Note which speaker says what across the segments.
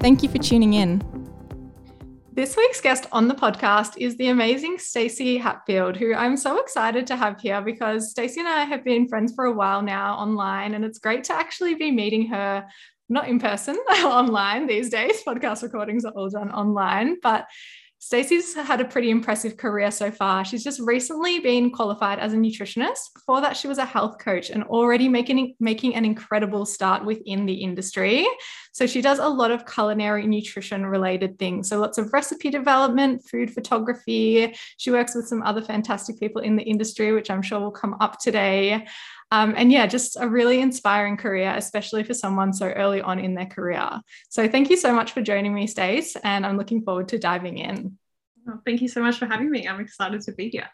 Speaker 1: Thank you for tuning in. This week's guest on the podcast is the amazing Stacey Hatfield, who I'm so excited to have here because Stacey and I have been friends for a while now online, and it's great to actually be meeting her not in person, online these days. Podcast recordings are all done online, but Stacey's had a pretty impressive career so far. She's just recently been qualified as a nutritionist. Before that, she was a health coach and already making, making an incredible start within the industry. So she does a lot of culinary nutrition related things. So lots of recipe development, food photography. She works with some other fantastic people in the industry, which I'm sure will come up today. Um, and yeah, just a really inspiring career, especially for someone so early on in their career. So thank you so much for joining me, Stace, and I'm looking forward to diving in.
Speaker 2: Oh, thank you so much for having me. I'm excited to be here.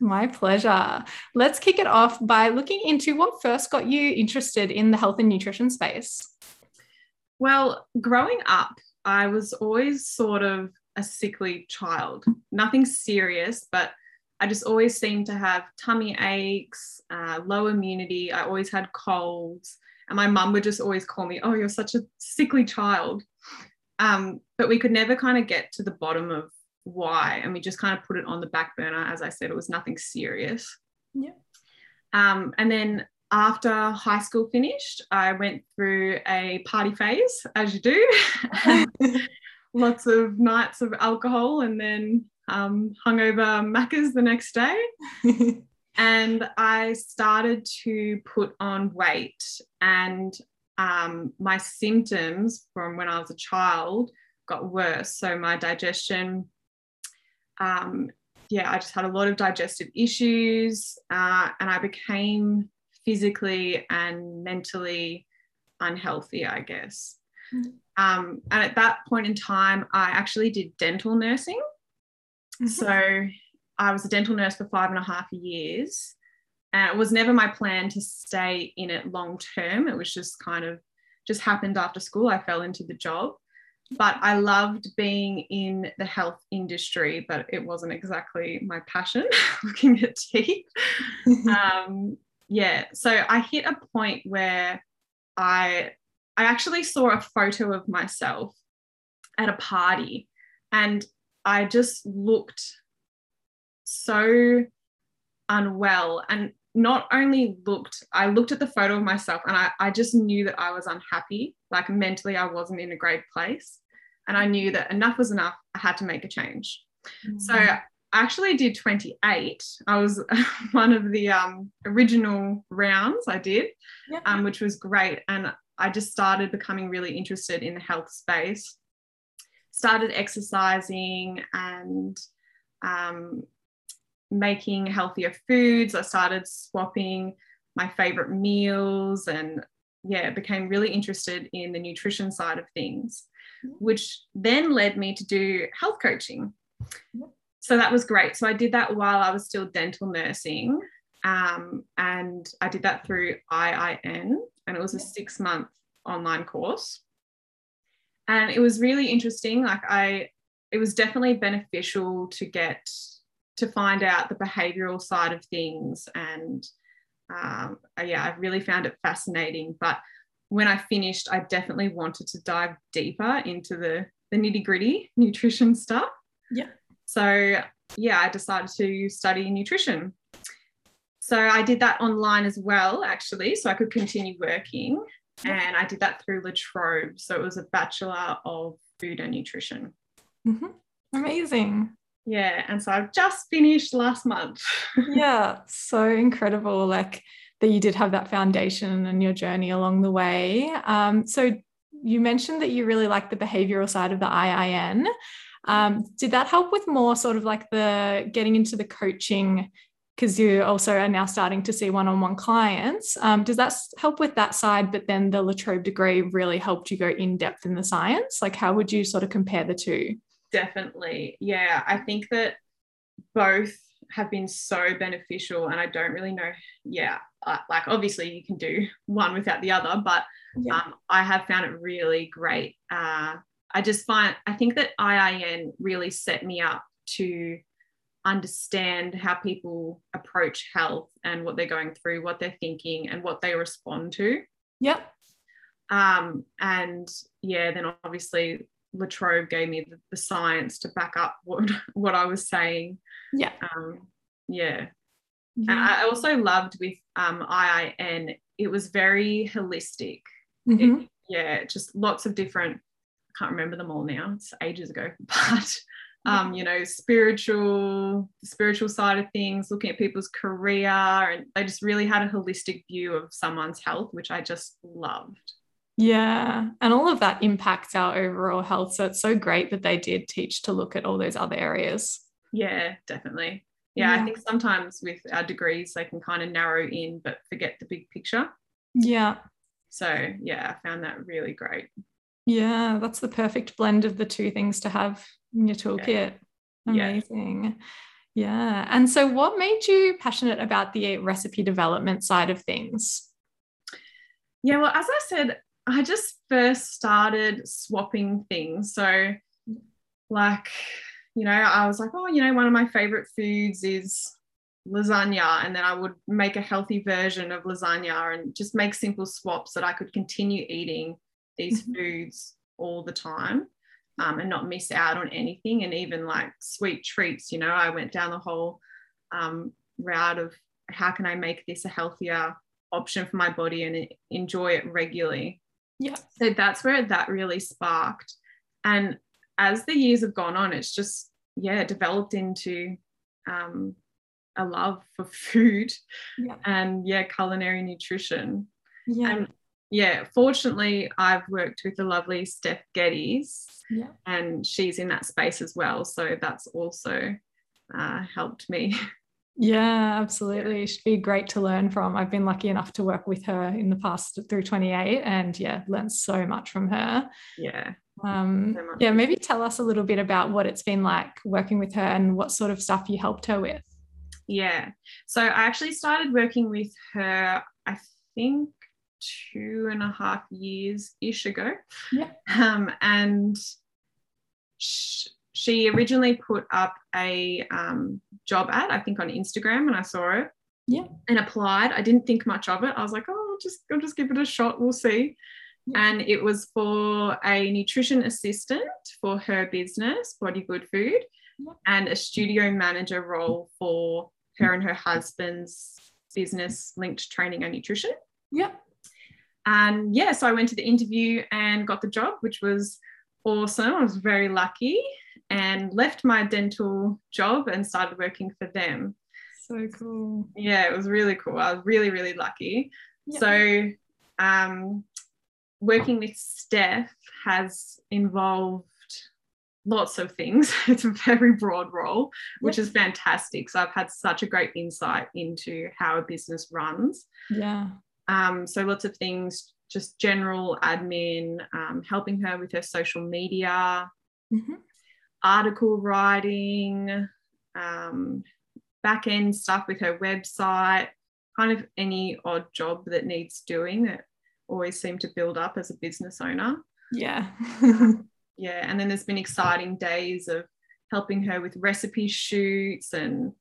Speaker 1: My pleasure. Let's kick it off by looking into what first got you interested in the health and nutrition space.
Speaker 2: Well, growing up, I was always sort of a sickly child. Nothing serious, but I just always seemed to have tummy aches, uh, low immunity. I always had colds. And my mum would just always call me, Oh, you're such a sickly child. Um, but we could never kind of get to the bottom of why. And we just kind of put it on the back burner. As I said, it was nothing serious.
Speaker 1: Yeah.
Speaker 2: Um, and then after high school finished, I went through a party phase, as you do. Lots of nights of alcohol and then um, hungover Maccas the next day. and I started to put on weight, and um, my symptoms from when I was a child got worse. So my digestion, um, yeah, I just had a lot of digestive issues, uh, and I became physically and mentally unhealthy, I guess. Mm-hmm. Um, and at that point in time, I actually did dental nursing. Mm-hmm. So I was a dental nurse for five and a half years. And it was never my plan to stay in it long term. It was just kind of just happened after school. I fell into the job. But I loved being in the health industry, but it wasn't exactly my passion looking at teeth. um, yeah. So I hit a point where I I actually saw a photo of myself at a party and I just looked so unwell and not only looked, I looked at the photo of myself and I, I just knew that I was unhappy. Like mentally, I wasn't in a great place. And I knew that enough was enough. I had to make a change. Mm-hmm. So I actually did 28. I was one of the um, original rounds I did, yeah. um, which was great. And I just started becoming really interested in the health space started exercising and um, making healthier foods. I started swapping my favorite meals and yeah, became really interested in the nutrition side of things, which then led me to do health coaching. So that was great. So I did that while I was still dental nursing. Um, and I did that through IIN, and it was a six month online course and it was really interesting like i it was definitely beneficial to get to find out the behavioral side of things and um, yeah i really found it fascinating. But when i finished i definitely wanted to dive deeper into the the nitty gritty nutrition stuff.
Speaker 1: Yeah.
Speaker 2: So yeah i decided to study nutrition. So i did that online as well actually so i could continue working and I did that through La Trobe. So it was a Bachelor of Food and Nutrition.
Speaker 1: Mm-hmm. Amazing.
Speaker 2: Yeah. And so I've just finished last month.
Speaker 1: yeah. So incredible. Like that you did have that foundation and your journey along the way. Um, so you mentioned that you really like the behavioral side of the IIN. Um, did that help with more sort of like the getting into the coaching because you also are now starting to see one-on-one clients. Um, does that help with that side? But then the La Trobe degree really helped you go in depth in the science. Like, how would you sort of compare the two?
Speaker 2: Definitely, yeah. I think that both have been so beneficial, and I don't really know. Yeah, like obviously you can do one without the other, but yeah. um, I have found it really great. Uh, I just find I think that IIN really set me up to understand how people approach health and what they're going through, what they're thinking, and what they respond to.
Speaker 1: Yep.
Speaker 2: Um, and yeah, then obviously La Trobe gave me the, the, science to back up what what I was saying.
Speaker 1: Yeah.
Speaker 2: Um, yeah. yeah. I also loved with um, IIN, it was very holistic.
Speaker 1: Mm-hmm.
Speaker 2: It, yeah, just lots of different, I can't remember them all now, it's ages ago, but um, you know, spiritual, spiritual side of things, looking at people's career, and they just really had a holistic view of someone's health, which I just loved.
Speaker 1: Yeah, and all of that impacts our overall health. So it's so great that they did teach to look at all those other areas.
Speaker 2: Yeah, definitely. Yeah, yeah. I think sometimes with our degrees, they can kind of narrow in but forget the big picture.
Speaker 1: Yeah.
Speaker 2: So, yeah, I found that really great.
Speaker 1: Yeah, that's the perfect blend of the two things to have in your toolkit. Amazing. Yeah. yeah. And so, what made you passionate about the recipe development side of things?
Speaker 2: Yeah, well, as I said, I just first started swapping things. So, like, you know, I was like, oh, you know, one of my favorite foods is lasagna. And then I would make a healthy version of lasagna and just make simple swaps that I could continue eating these mm-hmm. foods all the time um, and not miss out on anything. And even like sweet treats you know i went down the whole um, route of how can i make this a healthier option for my body and enjoy it regularly.
Speaker 1: Yeah.
Speaker 2: So that's where that really sparked. And as the years have gone on it's just yeah developed into um, a love for food
Speaker 1: yeah.
Speaker 2: and yeah culinary nutrition.
Speaker 1: Yeah.
Speaker 2: and yeah, fortunately, I've worked with the lovely Steph Geddes,
Speaker 1: yeah.
Speaker 2: and she's in that space as well. So that's also uh, helped me.
Speaker 1: Yeah, absolutely. She'd be great to learn from. I've been lucky enough to work with her in the past through 28 and yeah, learned so much from her.
Speaker 2: Yeah.
Speaker 1: Um, so yeah, maybe tell us a little bit about what it's been like working with her and what sort of stuff you helped her with.
Speaker 2: Yeah. So I actually started working with her, I think two and a half years ish ago.
Speaker 1: Yeah.
Speaker 2: Um, and sh- she originally put up a um, job ad, I think on Instagram, and I saw it.
Speaker 1: Yeah.
Speaker 2: And applied. I didn't think much of it. I was like, oh, I'll just I'll just give it a shot. We'll see. Yeah. And it was for a nutrition assistant for her business, Body Good Food,
Speaker 1: yeah.
Speaker 2: and a studio manager role for her and her husband's business linked training and nutrition.
Speaker 1: Yeah.
Speaker 2: And yeah, so I went to the interview and got the job, which was awesome. I was very lucky and left my dental job and started working for them.
Speaker 1: So cool.
Speaker 2: Yeah, it was really cool. I was really, really lucky. So, um, working with Steph has involved lots of things. It's a very broad role, which is fantastic. So I've had such a great insight into how a business runs.
Speaker 1: Yeah.
Speaker 2: Um, so lots of things, just general admin, um, helping her with her social media,
Speaker 1: mm-hmm.
Speaker 2: article writing, um, back end stuff with her website, kind of any odd job that needs doing that always seem to build up as a business owner.
Speaker 1: Yeah.
Speaker 2: yeah. And then there's been exciting days of helping her with recipe shoots and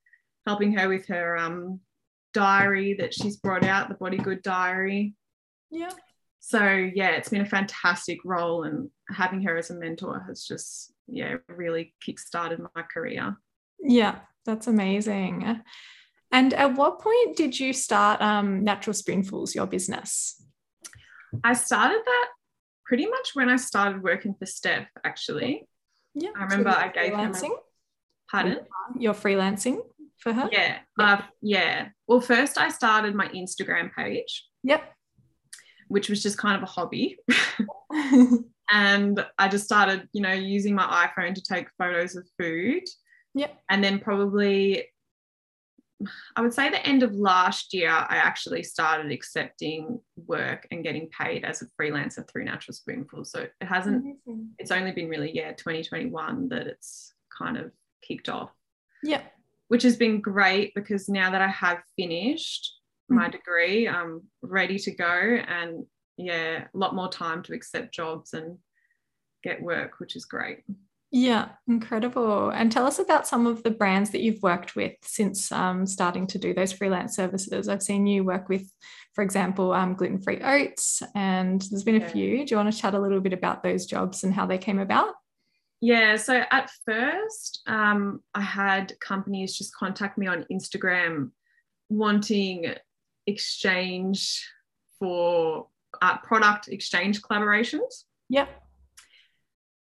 Speaker 2: helping her with her um, diary that she's brought out, the Body Good Diary.
Speaker 1: Yeah.
Speaker 2: So yeah, it's been a fantastic role, and having her as a mentor has just yeah really kick-started my career.
Speaker 1: Yeah, that's amazing. And at what point did you start um, Natural Spoonfuls, your business?
Speaker 2: I started that pretty much when I started working for Steph, actually.
Speaker 1: Yeah.
Speaker 2: I remember so I gave her my, pardon?
Speaker 1: You're freelancing for her?
Speaker 2: Yeah. Uh, yeah. Well, first I started my Instagram page.
Speaker 1: Yep.
Speaker 2: Which was just kind of a hobby. and I just started, you know, using my iPhone to take photos of food.
Speaker 1: Yep.
Speaker 2: And then probably I would say the end of last year, I actually started accepting work and getting paid as a freelancer through Natural Spoonful. So it hasn't,
Speaker 1: Amazing.
Speaker 2: it's only been really, yeah, 2021 that it's kind of kicked off,
Speaker 1: Yeah.
Speaker 2: Which has been great because now that I have finished my
Speaker 1: Mhm.
Speaker 2: degree, I'm ready to go and yeah, a lot more time to accept jobs and get work, which is great.
Speaker 1: Yeah, incredible. And tell us about some of the brands that you've worked with since um, starting to do those freelance services. I've seen you work with, for example, um, gluten free oats, and there's been a
Speaker 2: Yeah.
Speaker 1: few. Do you want to chat a little bit about those jobs and how they came about?
Speaker 2: Yeah, so at first, um, I had companies just contact me on Instagram wanting exchange for uh, product exchange collaborations.
Speaker 1: Yep.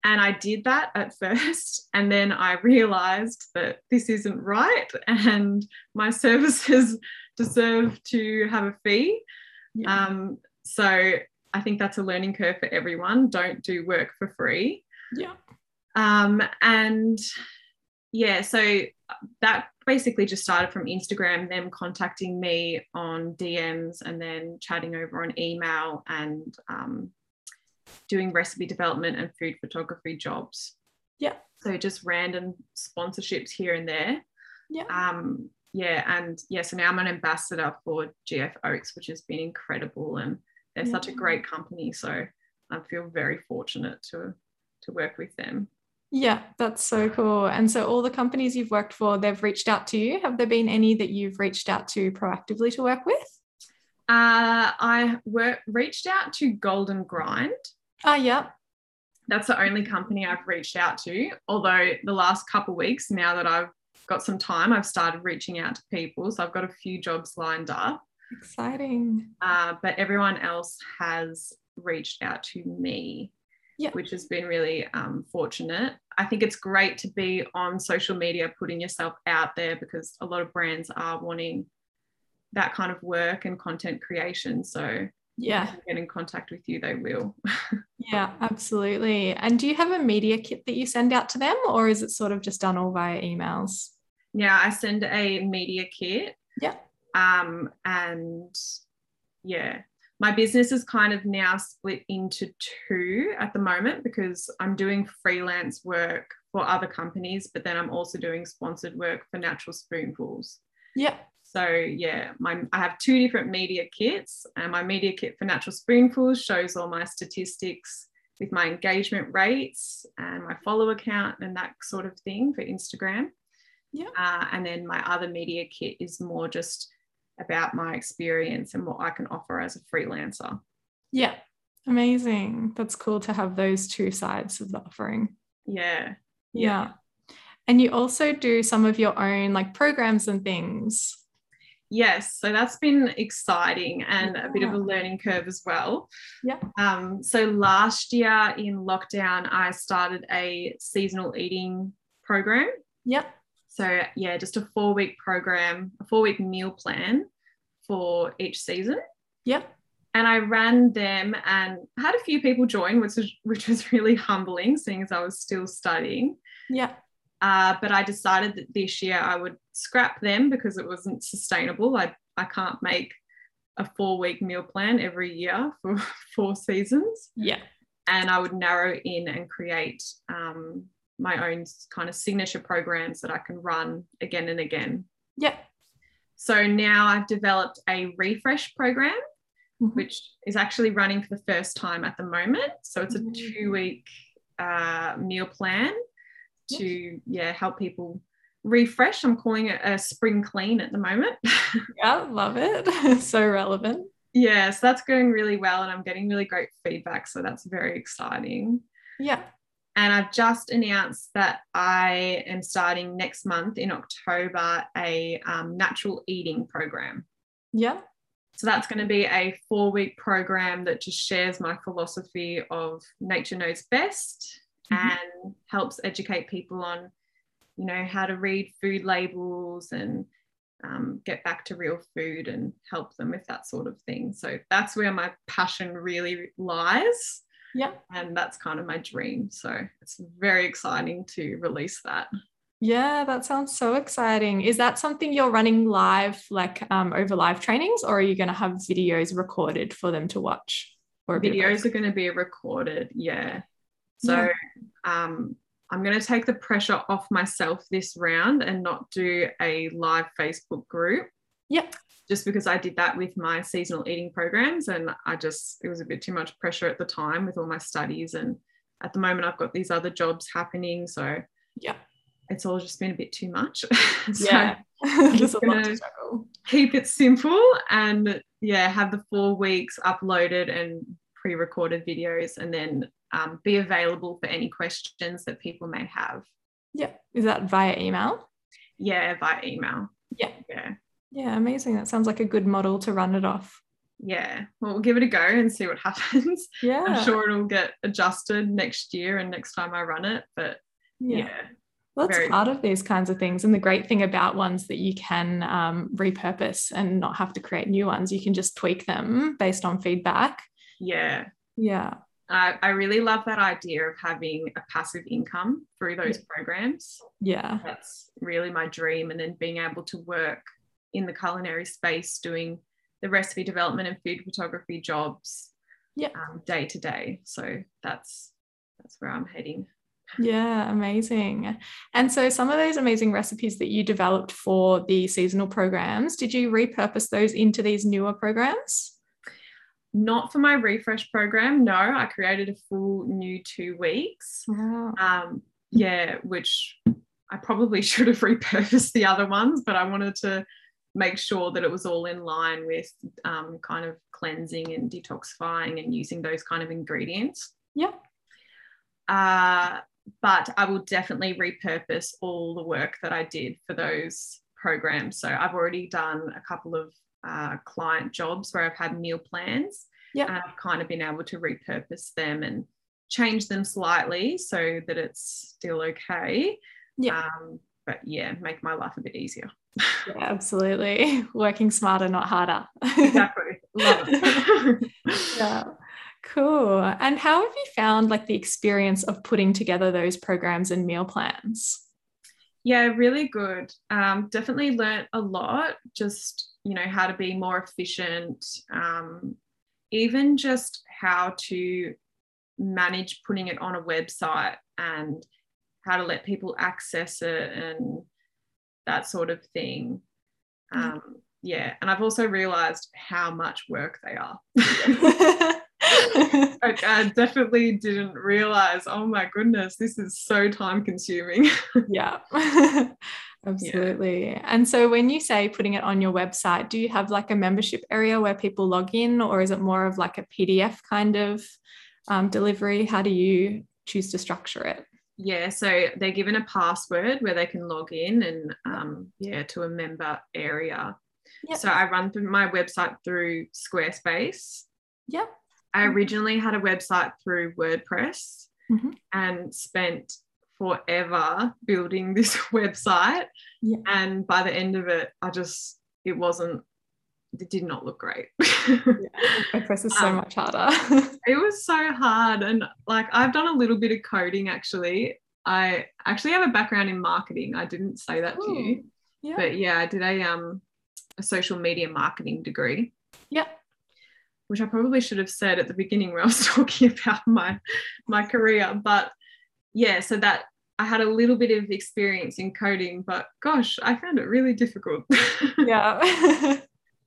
Speaker 2: And I did that at first. And then I realized that this isn't right and my services deserve to have a fee.
Speaker 1: Yeah.
Speaker 2: Um, so I think that's a learning curve for everyone. Don't do work for free.
Speaker 1: yeah.
Speaker 2: Um, and yeah, so that basically just started from Instagram, them contacting me on DMs and then chatting over on email and um, doing recipe development and food photography jobs.
Speaker 1: Yeah.
Speaker 2: So just random sponsorships here and there.
Speaker 1: Yeah.
Speaker 2: Um, yeah, and yeah, so now I'm an ambassador for GF Oats, which has been incredible, and they're such a great company. So I feel very fortunate to to work with them.
Speaker 1: Yeah, that's so cool. And so, all the companies you've worked for, they've reached out to you. Have there been any that you've reached out to proactively to work with?
Speaker 2: Uh, I work, reached out to Golden Grind.
Speaker 1: Ah, yeah.
Speaker 2: That's the only company I've reached out to. Although the last couple of weeks, now that I've got some time, I've started reaching out to people. So I've got a few jobs lined up.
Speaker 1: Exciting.
Speaker 2: Uh, but everyone else has reached out to me,
Speaker 1: Yeah.
Speaker 2: which has been really um, fortunate. I think it's great to be on social media, putting yourself out there because a lot of brands are wanting that kind of work and content creation. So
Speaker 1: Yeah.
Speaker 2: get in contact with you, they will.
Speaker 1: Yeah, absolutely. And do you have a media kit that you send out to them, or is it sort of just done all via emails?
Speaker 2: yeah, I send a media kit.
Speaker 1: Yeah.
Speaker 2: Um, and yeah, my business is kind of now split into two at the moment because I'm doing freelance work for other companies, but then I'm also doing sponsored work for Natural Spoonfuls.
Speaker 1: Yeah.
Speaker 2: So yeah, my I have two different media kits, and my media kit for Natural Spoonfuls shows all my statistics with my engagement rates and my follow account and that sort of thing for Instagram.
Speaker 1: Yeah.
Speaker 2: Uh, and then my other media kit is more just about my experience and what I can offer as a freelancer.
Speaker 1: Yeah. Amazing. That's cool to have those two sides of the offering.
Speaker 2: Yeah.
Speaker 1: Yeah. And you also do some of your own like programs and things.
Speaker 2: Yes, so that's been exciting and a bit of a learning curve as well.
Speaker 1: Yeah.
Speaker 2: Um, so last year in lockdown, I started a seasonal eating program.
Speaker 1: Yeah.
Speaker 2: So yeah, just a four week program, a four week meal plan for each season.
Speaker 1: Yeah.
Speaker 2: And I ran them and had a few people join, which was which was really humbling, seeing as I was still studying.
Speaker 1: Yeah.
Speaker 2: Uh, but I decided that this year I would scrap them because it wasn't sustainable. I, I can't make a four week meal plan every year for four seasons.
Speaker 1: Yeah.
Speaker 2: And I would narrow in and create um, my own kind of signature programs that I can run again and again.
Speaker 1: Yep.
Speaker 2: So now I've developed a refresh program,
Speaker 1: Mhm.
Speaker 2: which is actually running for the first time at the moment. So it's a
Speaker 1: Mhm.
Speaker 2: two week uh, meal plan to yeah help people refresh. I'm calling it a spring clean at the moment.
Speaker 1: Yeah. Love it. so relevant.
Speaker 2: yeah, so that's going really well, and I'm getting really great feedback. So that's very exciting.
Speaker 1: Yeah.
Speaker 2: And I've just announced that I am starting next month in October a um, natural eating program.
Speaker 1: Yeah.
Speaker 2: So that's going to be a four week program that just shares my philosophy of nature knows best
Speaker 1: Mhm.
Speaker 2: and helps educate people on, you know, how to read food labels and um, get back to real food and help them with that sort of thing. So that's where my passion really lies.
Speaker 1: Yeah.
Speaker 2: And that's kind of my dream. So it's very exciting to release that.
Speaker 1: Yeah, that sounds so exciting. Is that something you're running live, like um, over live trainings, or are you going to have videos recorded for them to watch?
Speaker 2: Or videos are going to be recorded, yeah. So yeah. Um, I'm going to take the pressure off myself this round and not do a live Facebook group.
Speaker 1: Yep.
Speaker 2: Just because I did that with my seasonal eating programs and I just, it was a bit too much pressure at the time with all my studies. And at the moment, I've got these other jobs happening. So,
Speaker 1: yeah
Speaker 2: it's all just been a bit too much.
Speaker 1: so yeah. There's a lot to
Speaker 2: Keep it simple and yeah, have the four weeks uploaded and pre-recorded videos and then um, be available for any questions that people may have.
Speaker 1: Yeah. Is that via email?
Speaker 2: Yeah, via email.
Speaker 1: Yeah.
Speaker 2: Yeah.
Speaker 1: Yeah, amazing. That sounds like a good model to run it off.
Speaker 2: Yeah. Well, we'll give it a go and see what happens.
Speaker 1: Yeah.
Speaker 2: I'm sure it'll get adjusted next year and next time I run it. But yeah, yeah
Speaker 1: well, that's Very part of these kinds of things. And the great thing about ones that you can um, repurpose and not have to create new ones, you can just tweak them based on feedback.
Speaker 2: Yeah.
Speaker 1: Yeah.
Speaker 2: I, I really love that idea of having a passive income through those programs.
Speaker 1: Yeah.
Speaker 2: That's really my dream. And then being able to work in the culinary space doing the recipe development and food photography jobs
Speaker 1: yeah.
Speaker 2: Um, day to day. So that's that's where I'm heading.
Speaker 1: Yeah, amazing. And so, some of those amazing recipes that you developed for the seasonal programs, did you repurpose those into these newer programs?
Speaker 2: Not for my refresh program. No, I created a full new two weeks.
Speaker 1: Wow.
Speaker 2: Um, yeah, which I probably should have repurposed the other ones, but I wanted to make sure that it was all in line with um, kind of cleansing and detoxifying and using those kind of ingredients.
Speaker 1: Yeah.
Speaker 2: Uh, but I will definitely repurpose all the work that I did for those programs. So I've already done a couple of uh, client jobs where I've had meal plans.
Speaker 1: Yeah.
Speaker 2: And I've kind of been able to repurpose them and change them slightly so that it's still okay.
Speaker 1: Yeah.
Speaker 2: Um, but yeah, make my life a bit easier.
Speaker 1: yeah, absolutely. Working smarter, not harder.
Speaker 2: exactly. Love it.
Speaker 1: yeah. Cool. And how have you found like the experience of putting together those programs and meal plans?
Speaker 2: Yeah, really good. Um, definitely learnt a lot. Just you know how to be more efficient. Um, even just how to manage putting it on a website and how to let people access it and that sort of thing. Um, yeah, and I've also realized how much work they are. like I definitely didn't realize, oh my goodness, this is so time consuming.
Speaker 1: yeah. Absolutely. Yeah. And so when you say putting it on your website, do you have like a membership area where people log in or is it more of like a PDF kind of um, delivery? How do you choose to structure it?
Speaker 2: Yeah, so they're given a password where they can log in and um, yeah, to a member area. Yep. So I run through my website through Squarespace.
Speaker 1: Yep.
Speaker 2: I mm-hmm. originally had a website through WordPress
Speaker 1: mm-hmm.
Speaker 2: and spent forever building this website.
Speaker 1: Yeah.
Speaker 2: And by the end of it, I just, it wasn't, it did not look great.
Speaker 1: yeah. WordPress is so um, much harder.
Speaker 2: it was so hard. And like, I've done a little bit of coding actually. I actually have a background in marketing. I didn't say that Ooh. to you.
Speaker 1: Yeah.
Speaker 2: But yeah, I did a um a social media marketing degree.
Speaker 1: Yep
Speaker 2: which I probably should have said at the beginning when I was talking about my my career. But yeah, so that I had a little bit of experience in coding, but gosh, I found it really difficult.
Speaker 1: Yeah.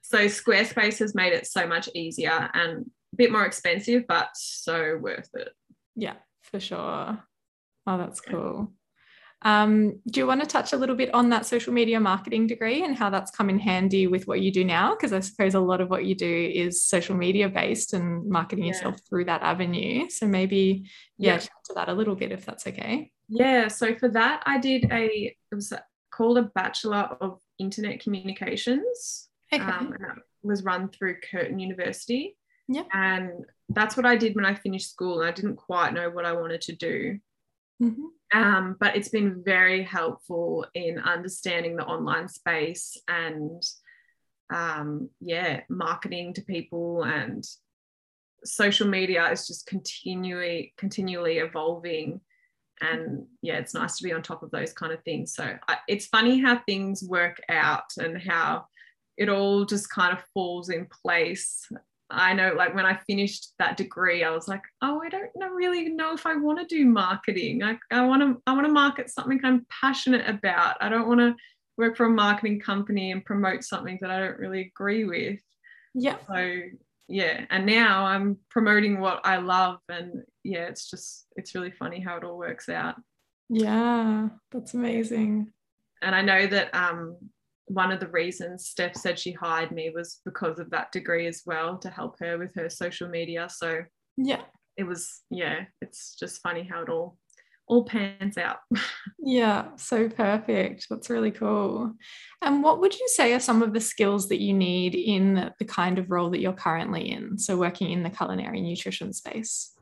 Speaker 2: So Squarespace has made it so much easier and a bit more expensive, but so worth it.
Speaker 1: Yeah, for sure. Oh, that's cool. Um, do you want to touch a little bit on that social media marketing degree and how that's come in handy with what you do now? Because I suppose a lot of what you do is social media based and marketing yeah. yourself through that avenue. So maybe, yeah, yeah. to that a little bit if that's okay.
Speaker 2: Yeah. So for that, I did a, it was called a Bachelor of Internet Communications.
Speaker 1: Okay. Um,
Speaker 2: was run through Curtin University.
Speaker 1: Yeah.
Speaker 2: And that's what I did when I finished school. And I didn't quite know what I wanted to do.
Speaker 1: Mm-hmm.
Speaker 2: Um, but it's been very helpful in understanding the online space and um, yeah, marketing to people and social media is just continually continually evolving and yeah it's nice to be on top of those kind of things so I, it's funny how things work out and how it all just kind of falls in place I know like when I finished that degree, I was like, oh, I don't know, really know if I want to do marketing. I, I want to I want to market something I'm passionate about. I don't want to work for a marketing company and promote something that I don't really agree with.
Speaker 1: Yeah.
Speaker 2: So yeah, and now I'm promoting what I love, and yeah, it's just it's really funny how it all works out.
Speaker 1: Yeah, that's amazing.
Speaker 2: And I know that um, one of the reasons Steph said she hired me was because of that degree as well to help her with her social media. So
Speaker 1: yeah,
Speaker 2: it was yeah, it's just funny how it all all pans out.
Speaker 1: yeah, so perfect. That's really cool. And what would you say are some of the skills that you need in the kind of role that you're currently in? So working in the culinary nutrition space.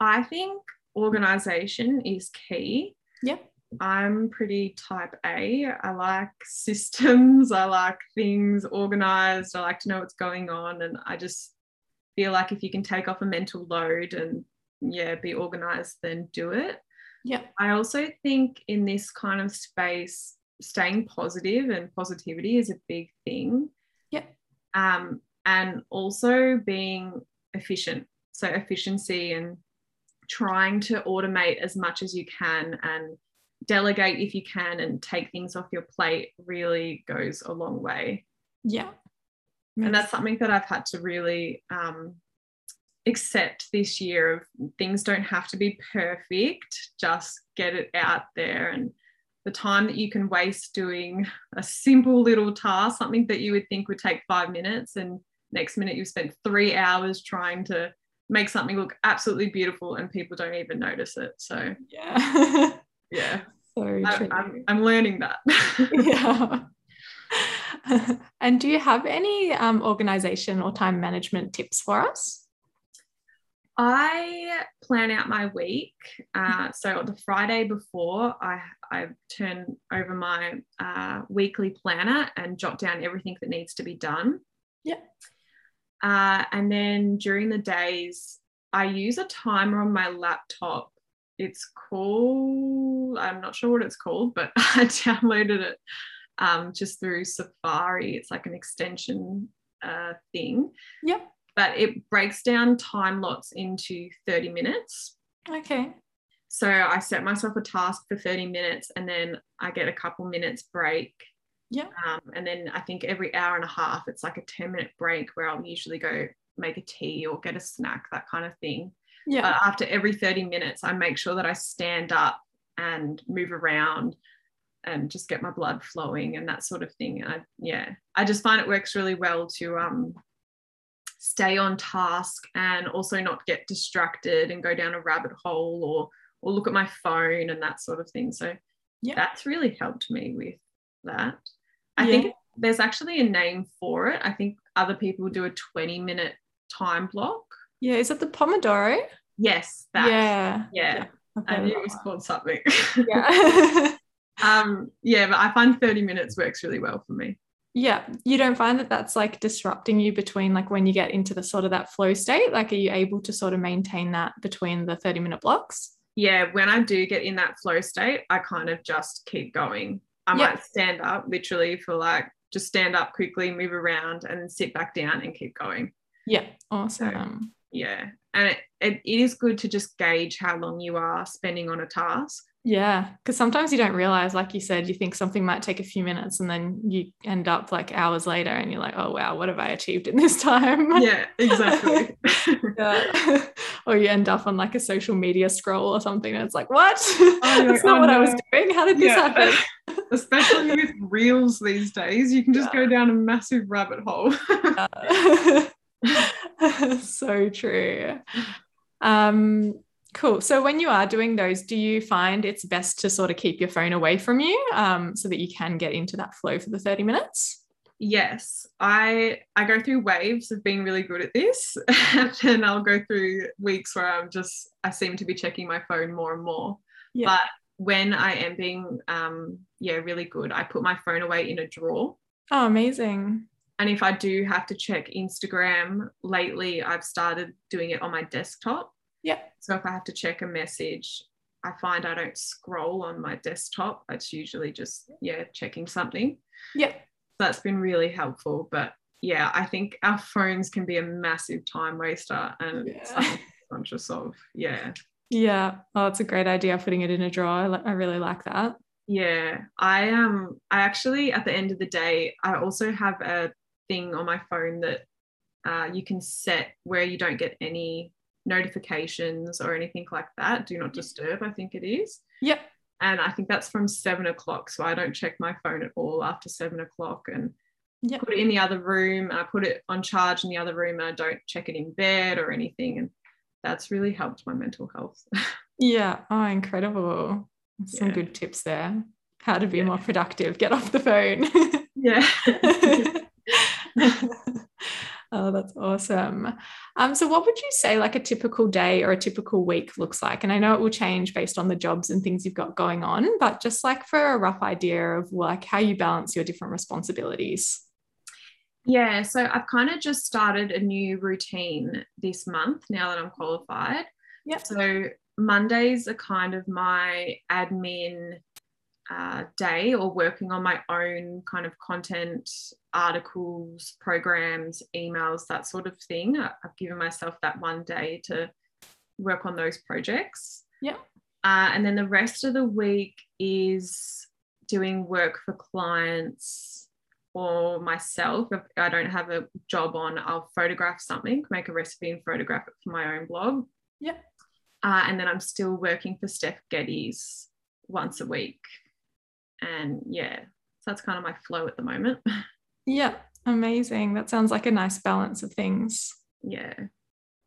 Speaker 2: I think organization is key.
Speaker 1: Yep.
Speaker 2: I'm pretty type A. I like systems, I like things organized, I like to know what's going on. And I just feel like if you can take off a mental load and, yeah, be organized, then do it.
Speaker 1: Yeah.
Speaker 2: I also think in this kind of space, staying positive and positivity is a big thing.
Speaker 1: Yeah.
Speaker 2: Um, and also being efficient. So, efficiency and trying to automate as much as you can and delegate if you can and take things off your plate really goes a long way.
Speaker 1: Yeah.
Speaker 2: And that's something that I've had to really um, accept this year of things don't have to be perfect, just get it out there. And the time that you can waste doing a simple little task, something that you would think would take five minutes, and next minute you've spent three hours trying to make something look absolutely beautiful and people don't even notice it. So,
Speaker 1: yeah.
Speaker 2: yeah.
Speaker 1: So
Speaker 2: I, I'm, I'm learning that.
Speaker 1: yeah. and do you have any um, organization or time management tips for us?
Speaker 2: I plan out my week. Uh, so the Friday before, I, I turn over my uh, weekly planner and jot down everything that needs to be done.
Speaker 1: Yeah.
Speaker 2: Uh, and then during the days, I use a timer on my laptop it's called i'm not sure what it's called but i downloaded it um, just through safari. It's like an extension uh, thing.
Speaker 1: Yep.
Speaker 2: But it breaks down time lots into 30 minutes.
Speaker 1: Okay.
Speaker 2: So i set myself a task for 30 minutes and then i get a couple minutes break.
Speaker 1: Yeah
Speaker 2: um, and then i think every hour and a half it's like a 10 minute break where i'll usually go make a tea or get a snack that kind of thing
Speaker 1: yeah.
Speaker 2: But after every 30 minutes, I make sure that I stand up and move around and just get my blood flowing and that sort of thing. And I, yeah, I just find it works really well to um, stay on task and also not get distracted and go down a rabbit hole or or look at my phone and that sort of thing. So
Speaker 1: yeah.
Speaker 2: that's really helped me with that. I
Speaker 1: Yeah.
Speaker 2: think there's actually a name for it. I think other people do a 20 minute time block.
Speaker 1: Yeah. Is it the Pomodoro?
Speaker 2: Yes, that.
Speaker 1: yeah.
Speaker 2: Yeah.
Speaker 1: I've
Speaker 2: I knew it was called something.
Speaker 1: Yeah.
Speaker 2: um, yeah, but I find 30 minutes works really well for me.
Speaker 1: yeah. You don't find that that's like disrupting you between like when you get into the sort of that flow state? Like, are you able to sort of maintain that between the 30 minute blocks?
Speaker 2: Yeah, when I do get in that flow state, I kind of just keep going. I
Speaker 1: Yeah.
Speaker 2: might stand up literally for like just stand up quickly, move around, and sit back down and keep going.
Speaker 1: Yeah. Awesome.
Speaker 2: Yeah. And it, it, it is good to just gauge how long you are spending on a task.
Speaker 1: Yeah, because sometimes you don't realize, like you said, you think something might take a few minutes and then you end up like hours later and you're like, oh, wow, what have I achieved in this time?
Speaker 2: Yeah, exactly.
Speaker 1: Yeah. or you end up on like a social media scroll or something and it's like, what?
Speaker 2: Oh, you're
Speaker 1: That's not
Speaker 2: oh,
Speaker 1: what I was doing. How did this
Speaker 2: Yeah.
Speaker 1: happen?
Speaker 2: Especially with reels these days, you can just
Speaker 1: Yeah.
Speaker 2: go down a massive rabbit hole.
Speaker 1: so true. Um, cool. So when you are doing those, do you find it's best to sort of keep your phone away from you um, so that you can get into that flow for the 30 minutes?
Speaker 2: yes, I I go through waves of being really good at this, and then I'll go through weeks where I'm just I seem to be checking my phone more and more.
Speaker 1: Yeah.
Speaker 2: But when I am being um, yeah really good, I put my phone away in a drawer.
Speaker 1: Oh, amazing.
Speaker 2: And if I do have to check Instagram lately, I've started doing it on my desktop.
Speaker 1: Yeah.
Speaker 2: So if I have to check a message, I find I don't scroll on my desktop. It's usually just, yeah, checking something.
Speaker 1: Yeah.
Speaker 2: That's been really helpful. But yeah, I think our phones can be a massive time waster and
Speaker 1: Yeah.
Speaker 2: something conscious of. Yeah.
Speaker 1: Yeah. Oh, it's a great idea putting it in a drawer. I, I really like that.
Speaker 2: Yeah. I um I actually at the end of the day, I also have a thing on my phone that uh, you can set where you don't get any notifications or anything like that. Do not disturb, I think it is.
Speaker 1: Yep.
Speaker 2: And I think that's from seven o'clock. So I don't check my phone at all after seven o'clock and
Speaker 1: Yep.
Speaker 2: put it in the other room. And I put it on charge in the other room and I don't check it in bed or anything. And that's really helped my mental health.
Speaker 1: Yeah. Oh, incredible. Some
Speaker 2: Yeah.
Speaker 1: good tips there. How to be
Speaker 2: Yeah.
Speaker 1: more productive. Get off the phone.
Speaker 2: yeah.
Speaker 1: oh, that's awesome. Um, so what would you say like a typical day or a typical week looks like? And I know it will change based on the jobs and things you've got going on, but just like for a rough idea of like how you balance your different responsibilities.
Speaker 2: Yeah, so I've kind of just started a new routine this month now that I'm qualified.
Speaker 1: Yep.
Speaker 2: So Mondays are kind of my admin uh, day or working on my own kind of content, articles, programs, emails, that sort of thing. I've given myself that one day to work on those projects.
Speaker 1: Yeah.
Speaker 2: Uh, and then the rest of the week is doing work for clients or myself. If I don't have a job on, I'll photograph something, make a recipe and photograph it for my own blog.
Speaker 1: Yep.
Speaker 2: Uh, and then I'm still working for Steph Geddes once a week. And yeah, so that's kind of my flow at the moment.
Speaker 1: Yeah. Amazing. That sounds like a nice balance of things.
Speaker 2: yeah.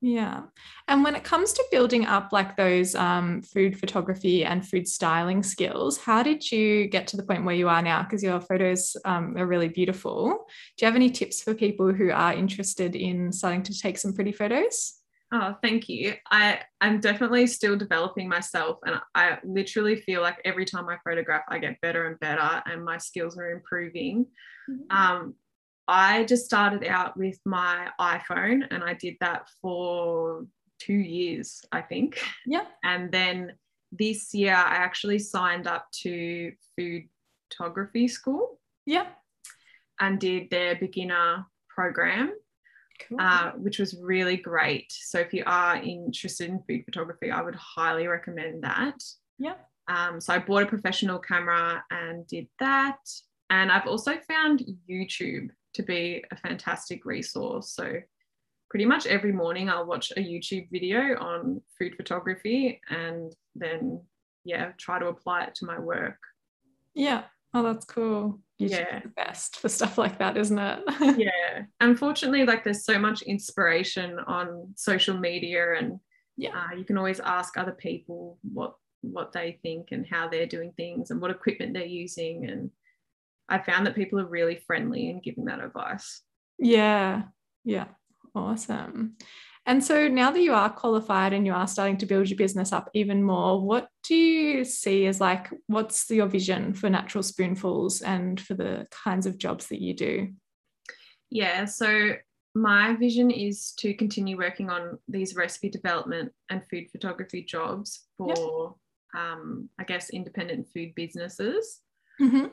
Speaker 1: Yeah. And when it comes to building up like those um, food photography and food styling skills, how did you get to the point where you are now? Because your photos um, are really beautiful. Do you have any tips for people who are interested in starting to take some pretty photos?
Speaker 2: Oh, thank you. I I'm definitely still developing myself, and I literally feel like every time I photograph, I get better and better, and my skills are improving. Um, I just started out with my iPhone, and I did that for two years, I think.
Speaker 1: Yeah.
Speaker 2: And then this year, I actually signed up to food photography school
Speaker 1: Yeah.
Speaker 2: and did their beginner program
Speaker 1: Cool.
Speaker 2: uh, which was really great. So if you are interested in food photography, I would highly recommend that.
Speaker 1: Yeah.
Speaker 2: Um, so I bought a professional camera and did that. And I've also found YouTube to be a fantastic resource. So pretty much every morning I'll watch a YouTube video on food photography and then yeah, try to apply it to my work.
Speaker 1: yeah. Oh, that's cool. YouTube's
Speaker 2: Yeah.
Speaker 1: the best for stuff like that, isn't it?
Speaker 2: yeah unfortunately like there's so much inspiration on social media and
Speaker 1: Yeah.
Speaker 2: uh, you can always ask other people what what they think and how they're doing things and what equipment they're using and i found that people are really friendly in giving that advice
Speaker 1: Yeah. Yeah. Awesome. And so now that you are qualified and you are starting to build your business up even more, what do you see as like, what's your vision for Natural Spoonfuls and for the kinds of jobs that you do?
Speaker 2: yeah so my vision is to continue working on these recipe development and food photography jobs
Speaker 1: Yep.
Speaker 2: for um, i guess independent food businesses
Speaker 1: Mhm.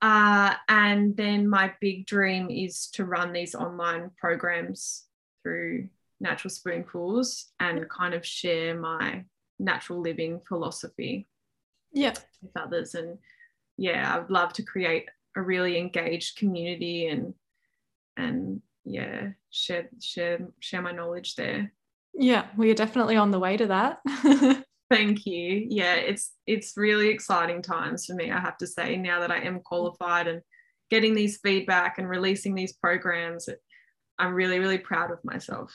Speaker 2: Uh, and then my big dream is to run these online programs through Natural Spoonfuls and kind of share my natural living philosophy
Speaker 1: Yeah.
Speaker 2: with others. And yeah, I would love to create a really engaged community and and yeah, share share share my knowledge there.
Speaker 1: Yeah. Well, you're definitely on the way to that.
Speaker 2: Thank you. Yeah, it's it's really exciting times for me, I have to say, now that I am qualified and getting these feedback and releasing these programs. I'm really, really proud of myself.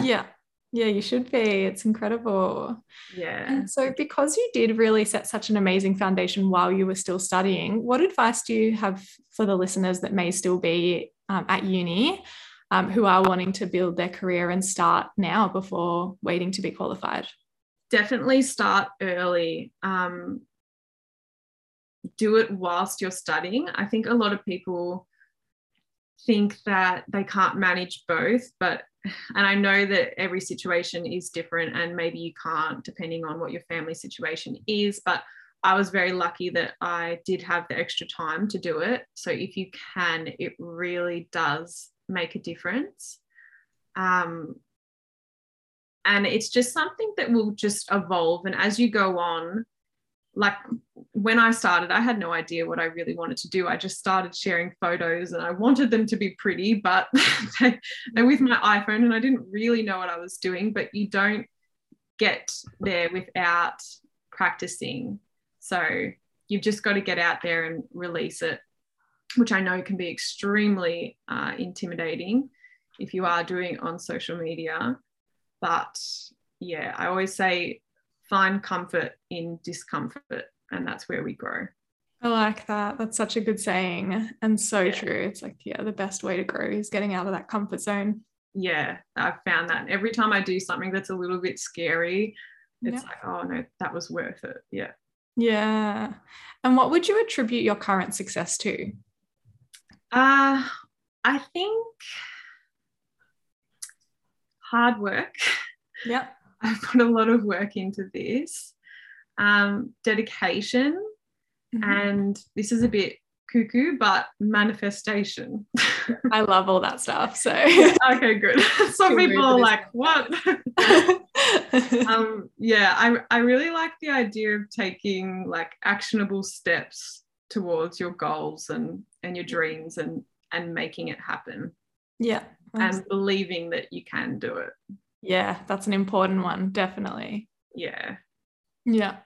Speaker 1: yeah. Yeah, you should be. It's incredible.
Speaker 2: Yeah.
Speaker 1: And so, because you did really set such an amazing foundation while you were still studying, what advice do you have for the listeners that may still be um, at uni um, who are wanting to build their career and start now before waiting to be qualified?
Speaker 2: Definitely start early. Um, do it whilst you're studying. I think a lot of people think that they can't manage both, but and I know that every situation is different and maybe you can't depending on what your family situation is, but I was very lucky that I did have the extra time to do it. So if you can, it really does make a difference. Um, and it's just something that will just evolve. And as you go on, like when I started, I had no idea what I really wanted to do. I just started sharing photos and I wanted them to be pretty, but they're with my iPhone and I didn't really know what I was doing. But you don't get there without practicing. So you've just got to get out there and release it, which I know can be extremely uh, intimidating if you are doing on social media. But yeah, I always say find comfort in discomfort, and that's where we grow.
Speaker 1: I like that. That's such a good saying and so yeah. true. It's like, yeah, the best way to grow is getting out of that comfort zone.
Speaker 2: Yeah, I've found that. Every time I do something that's a little bit scary, it's yeah. like, oh no, that was worth it. Yeah.
Speaker 1: Yeah. And what would you attribute your current success to?
Speaker 2: Uh, I think hard work.
Speaker 1: Yeah.
Speaker 2: I've put a lot of work into this. Um, dedication, mm-hmm. and this is a bit cuckoo, but manifestation.
Speaker 1: I love all that stuff. So
Speaker 2: okay, good. Some people are like, what? um, yeah, I, I really like the idea of taking like actionable steps towards your goals and and your dreams and and making it happen.
Speaker 1: Yeah.
Speaker 2: And believing that you can do it.
Speaker 1: Yeah, that's an important one, definitely.
Speaker 2: Yeah.
Speaker 1: Yeah.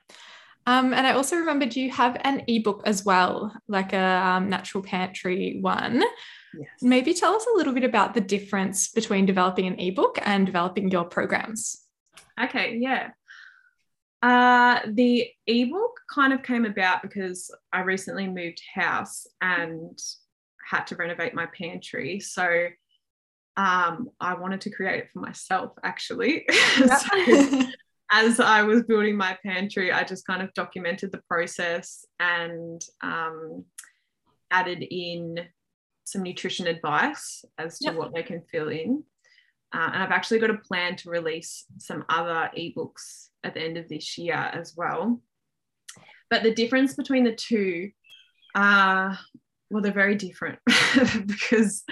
Speaker 1: Um, and I also remembered you have an ebook as well, like a um, natural pantry one. Yes. Maybe tell us a little bit about the difference between developing an ebook and developing your programs.
Speaker 2: Okay, yeah. Uh, the ebook kind of came about because I recently moved house and had to renovate my pantry. So um, I wanted to create it for myself actually. so, as I was building my pantry, I just kind of documented the process and um, added in some nutrition advice as to yep. what they can fill in. Uh, and I've actually got a plan to release some other ebooks at the end of this year as well. But the difference between the two, uh, well, they're very different because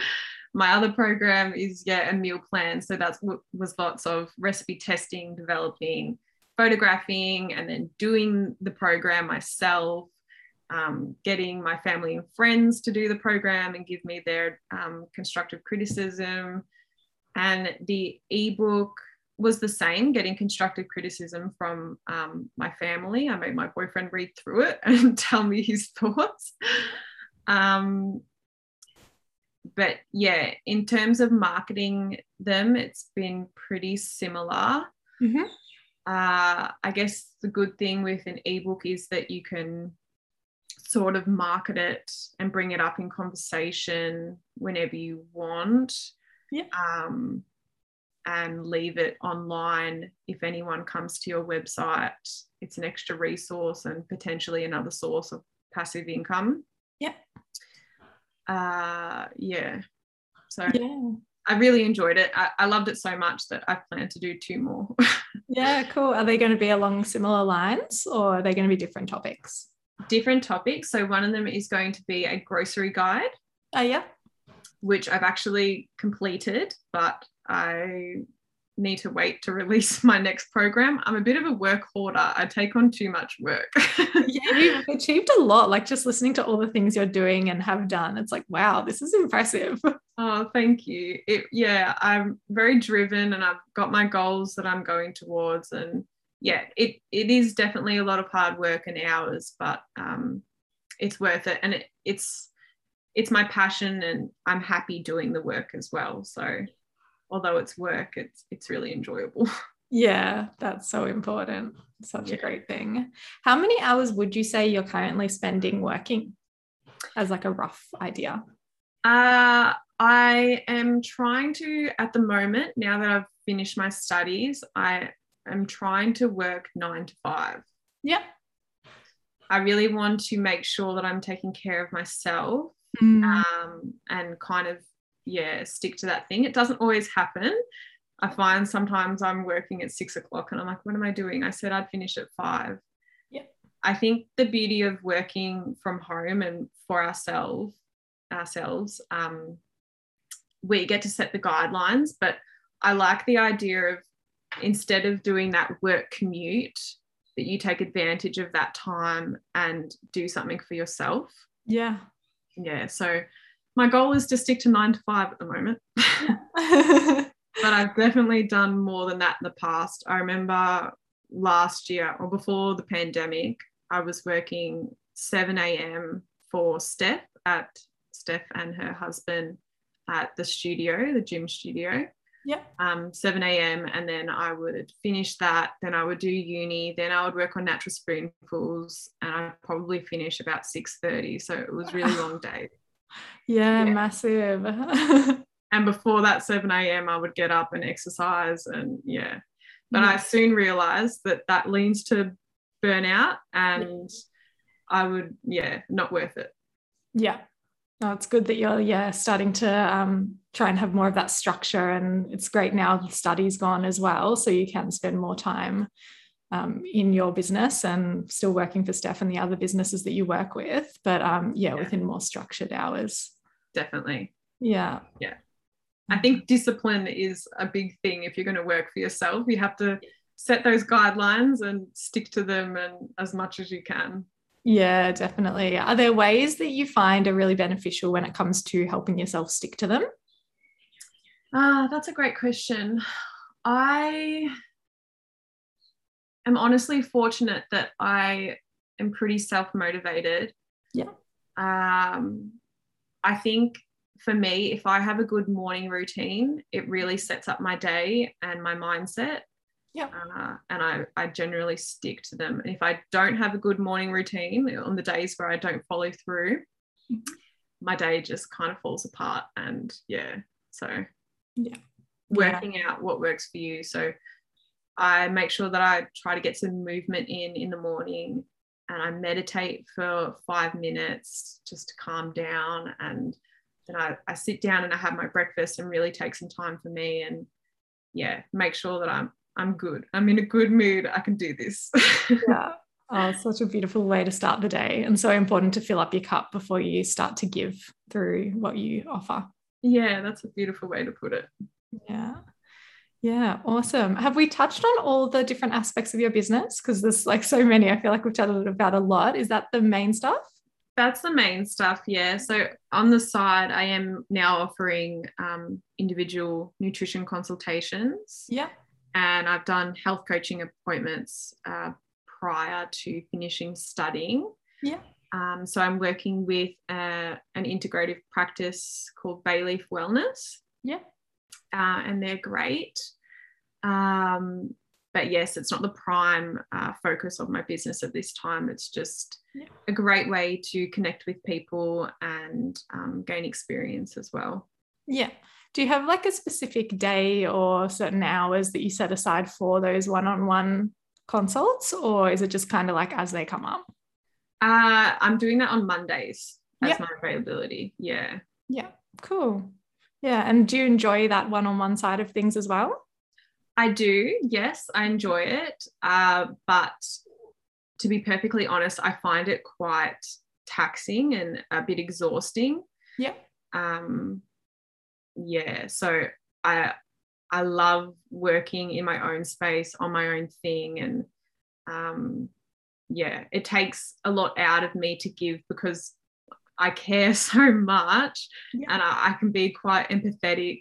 Speaker 2: my other program is yeah a meal plan. So that was lots of recipe testing developing photographing and then doing the program myself um, getting my family and friends to do the program and give me their um, constructive criticism. And the ebook was the same getting constructive criticism from um, my family. I made my boyfriend read through it and tell me his thoughts. Um, but yeah, in terms of marketing them, it's been pretty similar.
Speaker 1: Mm-hmm.
Speaker 2: Uh, I guess the good thing with an ebook is that you can sort of market it and bring it up in conversation whenever you want.
Speaker 1: Yeah.
Speaker 2: Um, and leave it online if anyone comes to your website. It's an extra resource and potentially another source of passive income.
Speaker 1: Yeah
Speaker 2: uh, yeah. So
Speaker 1: yeah.
Speaker 2: I really enjoyed it. I, I loved it so much that I plan to do two more.
Speaker 1: yeah, cool. Are they going to be along similar lines or are they going to be different topics?
Speaker 2: Different topics. So one of them is going to be a grocery guide.
Speaker 1: Oh, yeah.
Speaker 2: Which I've actually completed, but I need to wait to release my next program. I'm a bit of a work hoarder. I take on too much work.
Speaker 1: yeah, you've achieved a lot. Like just listening to all the things you're doing and have done, it's like, wow, this is impressive.
Speaker 2: Oh, thank you. It, yeah, I'm very driven and I've got my goals that I'm going towards. And yeah, it, it is definitely a lot of hard work and hours, but um, it's worth it. And it, it's, it's my passion and I'm happy doing the work as well. So although it's work, it's it's really enjoyable.
Speaker 1: Yeah, that's so important. Such yeah. a great thing. How many hours would you say you're currently spending working as like a rough idea?
Speaker 2: Uh, I am trying to, at the moment, now that I've finished my studies, I am trying to work nine to five.
Speaker 1: Yeah.
Speaker 2: I really want to make sure that I'm taking care of myself
Speaker 1: mm.
Speaker 2: um, and kind of yeah, stick to that thing. It doesn't always happen. I find sometimes I'm working at six o'clock and I'm like, what am I doing? I said I'd finish at five.
Speaker 1: Yeah.
Speaker 2: I think the beauty of working from home and for ourselves, ourselves, um, we get to set the guidelines, but I like the idea of instead of doing that work commute, that you take advantage of that time and do something for yourself.
Speaker 1: Yeah.
Speaker 2: Yeah. So my goal is to stick to nine to five at the moment. but I've definitely done more than that in the past. I remember last year or before the pandemic, I was working 7 a.m. for Steph at Steph and her husband at the studio, the gym studio.
Speaker 1: Yeah.
Speaker 2: Um, 7 a.m. and then I would finish that. Then I would do uni. Then I would work on natural spoonfuls, and I'd probably finish about 6:30. So it was really long day.
Speaker 1: Yeah, yeah. massive.
Speaker 2: and before that 7 a.m. I would get up and exercise, and yeah. But I soon realized that that leans to burnout, and I would yeah, not worth it.
Speaker 1: Yeah, no, it's good that you're yeah starting to um, try and have more of that structure, and it's great now the study's gone as well, so you can spend more time um, in your business and still working for Steph and the other businesses that you work with, but um, yeah, yeah, within more structured hours.
Speaker 2: Definitely.
Speaker 1: Yeah.
Speaker 2: Yeah. I think discipline is a big thing if you're going to work for yourself. You have to set those guidelines and stick to them and as much as you can.
Speaker 1: Yeah, definitely. Are there ways that you find are really beneficial when it comes to helping yourself stick to them?
Speaker 2: Ah, uh, that's a great question. I am honestly fortunate that I am pretty self motivated.
Speaker 1: Yeah.
Speaker 2: Um, I think for me, if I have a good morning routine, it really sets up my day and my mindset.
Speaker 1: Yeah.
Speaker 2: Uh, and I, I generally stick to them. And if I don't have a good morning routine on the days where I don't follow through, mm-hmm. my day just kind of falls apart. And yeah, so
Speaker 1: yeah,
Speaker 2: working yeah. out what works for you. So I make sure that I try to get some movement in in the morning and I meditate for five minutes just to calm down. And then I, I sit down and I have my breakfast and really take some time for me and yeah, make sure that I'm I'm good. I'm in a good mood. I can do this.
Speaker 1: yeah. Oh, such a beautiful way to start the day and so important to fill up your cup before you start to give through what you offer.
Speaker 2: Yeah, that's a beautiful way to put it.
Speaker 1: Yeah. Yeah, awesome. Have we touched on all the different aspects of your business? Because there's like so many. I feel like we've chatted about a lot. Is that the main stuff?
Speaker 2: That's the main stuff, yeah. So on the side, I am now offering um, individual nutrition consultations.
Speaker 1: Yeah.
Speaker 2: And I've done health coaching appointments uh, prior to finishing studying.
Speaker 1: Yeah.
Speaker 2: Um, so I'm working with uh, an integrative practice called Bayleaf Wellness.
Speaker 1: Yeah
Speaker 2: uh, and they're great. Um, but yes, it's not the prime uh, focus of my business at this time. It's just
Speaker 1: yeah.
Speaker 2: a great way to connect with people and um, gain experience as well.
Speaker 1: Yeah. Do you have like a specific day or certain hours that you set aside for those one on one consults, or is it just kind of like as they come up?
Speaker 2: Uh, I'm doing that on Mondays as
Speaker 1: yep.
Speaker 2: my availability. Yeah.
Speaker 1: Yeah. Cool. Yeah. And do you enjoy that one on one side of things as well?
Speaker 2: I do. Yes, I enjoy it. Uh, but to be perfectly honest, I find it quite taxing and a bit exhausting.
Speaker 1: Yeah.
Speaker 2: Um, yeah. So I I love working in my own space on my own thing and um, yeah, it takes a lot out of me to give because I care so much yeah. and I, I, can be quite empathetic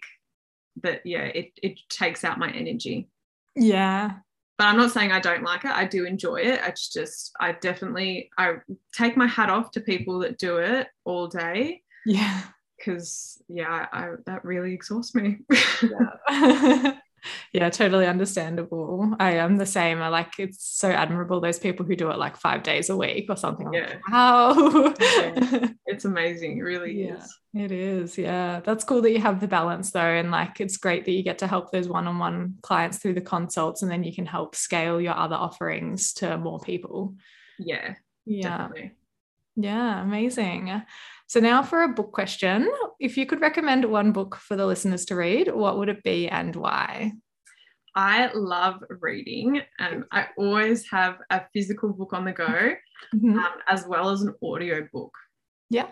Speaker 2: that yeah it, it takes out my energy.
Speaker 1: Yeah.
Speaker 2: But I'm not saying I don't like it. I do enjoy it. It's just I definitely I take my hat off to people that do it all day
Speaker 1: yeah.
Speaker 2: because yeah I, that really exhausts me.
Speaker 1: Yeah. Yeah, totally understandable. I am the same. I like it's so admirable those people who do it like five days a week or something.
Speaker 2: Yeah. Like,
Speaker 1: wow.
Speaker 2: yeah. It's amazing. It really
Speaker 1: yeah,
Speaker 2: is.
Speaker 1: It is. Yeah. That's cool that you have the balance though. And like it's great that you get to help those one-on-one clients through the consults and then you can help scale your other offerings to more people.
Speaker 2: Yeah.
Speaker 1: Yeah.
Speaker 2: Definitely.
Speaker 1: Yeah, amazing. So now for a book question. If you could recommend one book for the listeners to read, what would it be and why?
Speaker 2: I love reading and I always have a physical book on the go mm-hmm. um, as well as an audio book.
Speaker 1: Yeah.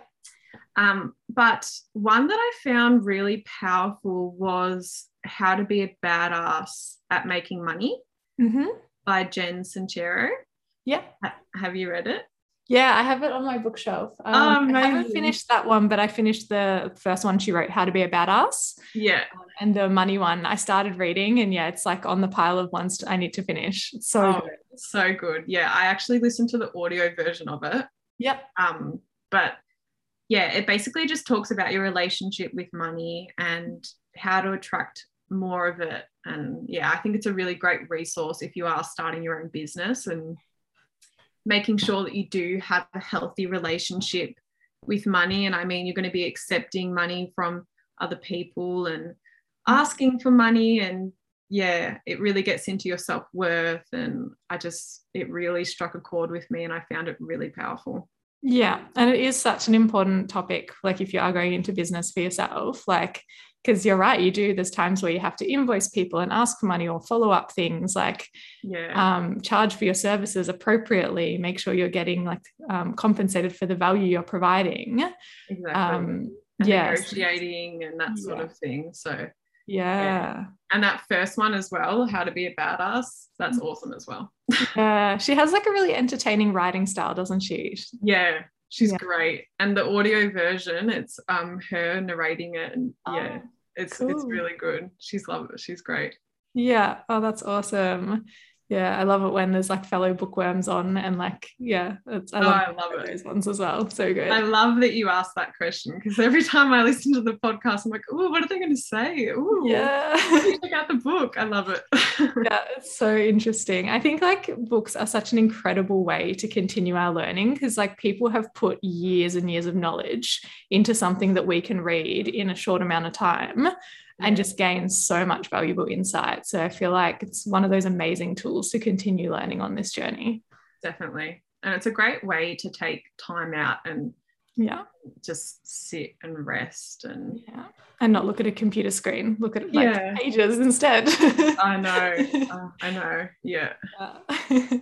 Speaker 2: Um, but one that I found really powerful was How to Be a Badass at Making Money
Speaker 1: mm-hmm.
Speaker 2: by Jen Sincero.
Speaker 1: Yeah.
Speaker 2: Have you read it?
Speaker 1: Yeah, I have it on my bookshelf. Um, oh, I haven't finished that one, but I finished the first one she wrote, How to Be a Badass.
Speaker 2: Yeah.
Speaker 1: And the money one I started reading, and yeah, it's like on the pile of ones I need to finish. It's so oh, good.
Speaker 2: So good. Yeah, I actually listened to the audio version of it.
Speaker 1: Yep.
Speaker 2: Um, but yeah, it basically just talks about your relationship with money and how to attract more of it. And yeah, I think it's a really great resource if you are starting your own business and making sure that you do have a healthy relationship with money. And I mean, you're going to be accepting money from other people and asking for money. And yeah, it really gets into your self worth. And I just, it really struck a chord with me and I found it really powerful.
Speaker 1: Yeah. And it is such an important topic. Like, if you are going into business for yourself, like, because you're right, you do. There's times where you have to invoice people and ask for money or follow up things like
Speaker 2: yeah.
Speaker 1: um, charge for your services appropriately, make sure you're getting like um, compensated for the value you're providing.
Speaker 2: Exactly. Um, and yes. negotiating and that sort yeah. of thing. So
Speaker 1: yeah. yeah.
Speaker 2: And that first one as well, how to be a badass, that's mm. awesome as well.
Speaker 1: yeah. She has like a really entertaining writing style, doesn't she?
Speaker 2: Yeah. She's yeah. great. And the audio version, it's um her narrating it and yeah, oh, it's cool. it's really good. She's love. She's great.
Speaker 1: Yeah. Oh, that's awesome yeah, I love it when there's like fellow bookworms on and like, yeah, it's, I,
Speaker 2: oh, love, I love it.
Speaker 1: Those ones as well. So good.
Speaker 2: I love that you asked that question because every time I listen to the podcast, I'm like, oh, what are they going to say? Ooh,
Speaker 1: yeah.
Speaker 2: check out the book. I love it.
Speaker 1: yeah, it's so interesting. I think like books are such an incredible way to continue our learning because like people have put years and years of knowledge into something that we can read in a short amount of time and just gain so much valuable insight. So I feel like it's one of those amazing tools to continue learning on this journey.
Speaker 2: Definitely. And it's a great way to take time out and
Speaker 1: yeah
Speaker 2: just sit and rest and
Speaker 1: yeah and not look at a computer screen look at like yeah. pages instead
Speaker 2: i know uh, i know yeah,
Speaker 1: yeah.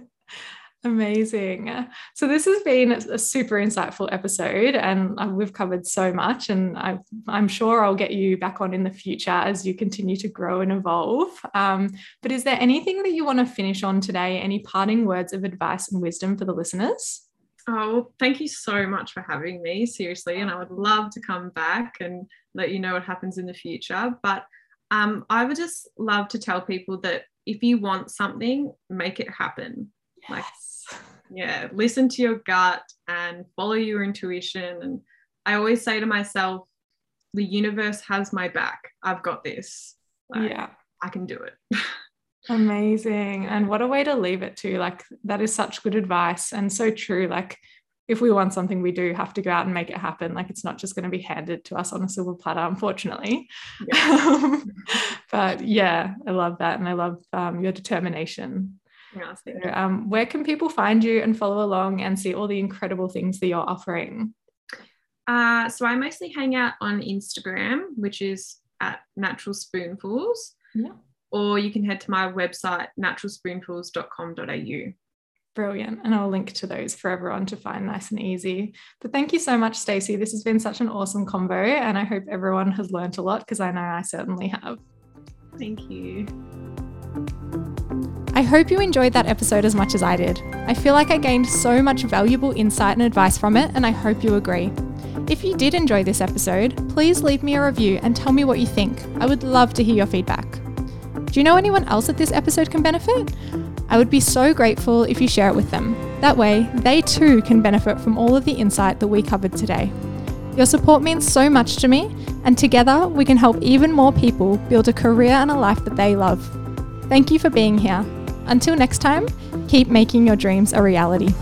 Speaker 1: Amazing. So, this has been a super insightful episode, and uh, we've covered so much. And I, am sure I'll get you back on in the future as you continue to grow and evolve. Um, but is there anything that you want to finish on today? Any parting words of advice and wisdom for the listeners?
Speaker 2: Oh, well, thank you so much for having me, seriously. And I would love to come back and let you know what happens in the future. But um, I would just love to tell people that if you want something, make it happen.
Speaker 1: Yes. Like,
Speaker 2: yeah listen to your gut and follow your intuition. And i always say to myself the universe has my back. I've got this.
Speaker 1: Like, yeah.
Speaker 2: I can do it.
Speaker 1: Amazing. And what a way to leave it to like that is such good advice and so true. Like if we want something we do have to go out and make it happen. Like it's not just going to be handed to us on a silver platter unfortunately. Yeah. but yeah i love that. And i love um, your determination so, um, where can people find you and follow along and see all the incredible things that you're offering?
Speaker 2: Uh, so I mostly hang out on Instagram, which is at Natural Spoonfuls.
Speaker 1: Yeah.
Speaker 2: Or you can head to my website, naturalspoonfuls.com.au.
Speaker 1: Brilliant. And I'll link to those for everyone to find nice and easy. But thank you so much, Stacey. This has been such an awesome combo. and I hope everyone has learned a lot because I know I certainly have.
Speaker 2: Thank you.
Speaker 1: I hope you enjoyed that episode as much as I did. I feel like I gained so much valuable insight and advice from it, and I hope you agree. If you did enjoy this episode, please leave me a review and tell me what you think. I would love to hear your feedback. Do you know anyone else that this episode can benefit? I would be so grateful if you share it with them. That way, they too can benefit from all of the insight that we covered today. Your support means so much to me, and together we can help even more people build a career and a life that they love. Thank you for being here. Until next time, keep making your dreams a reality.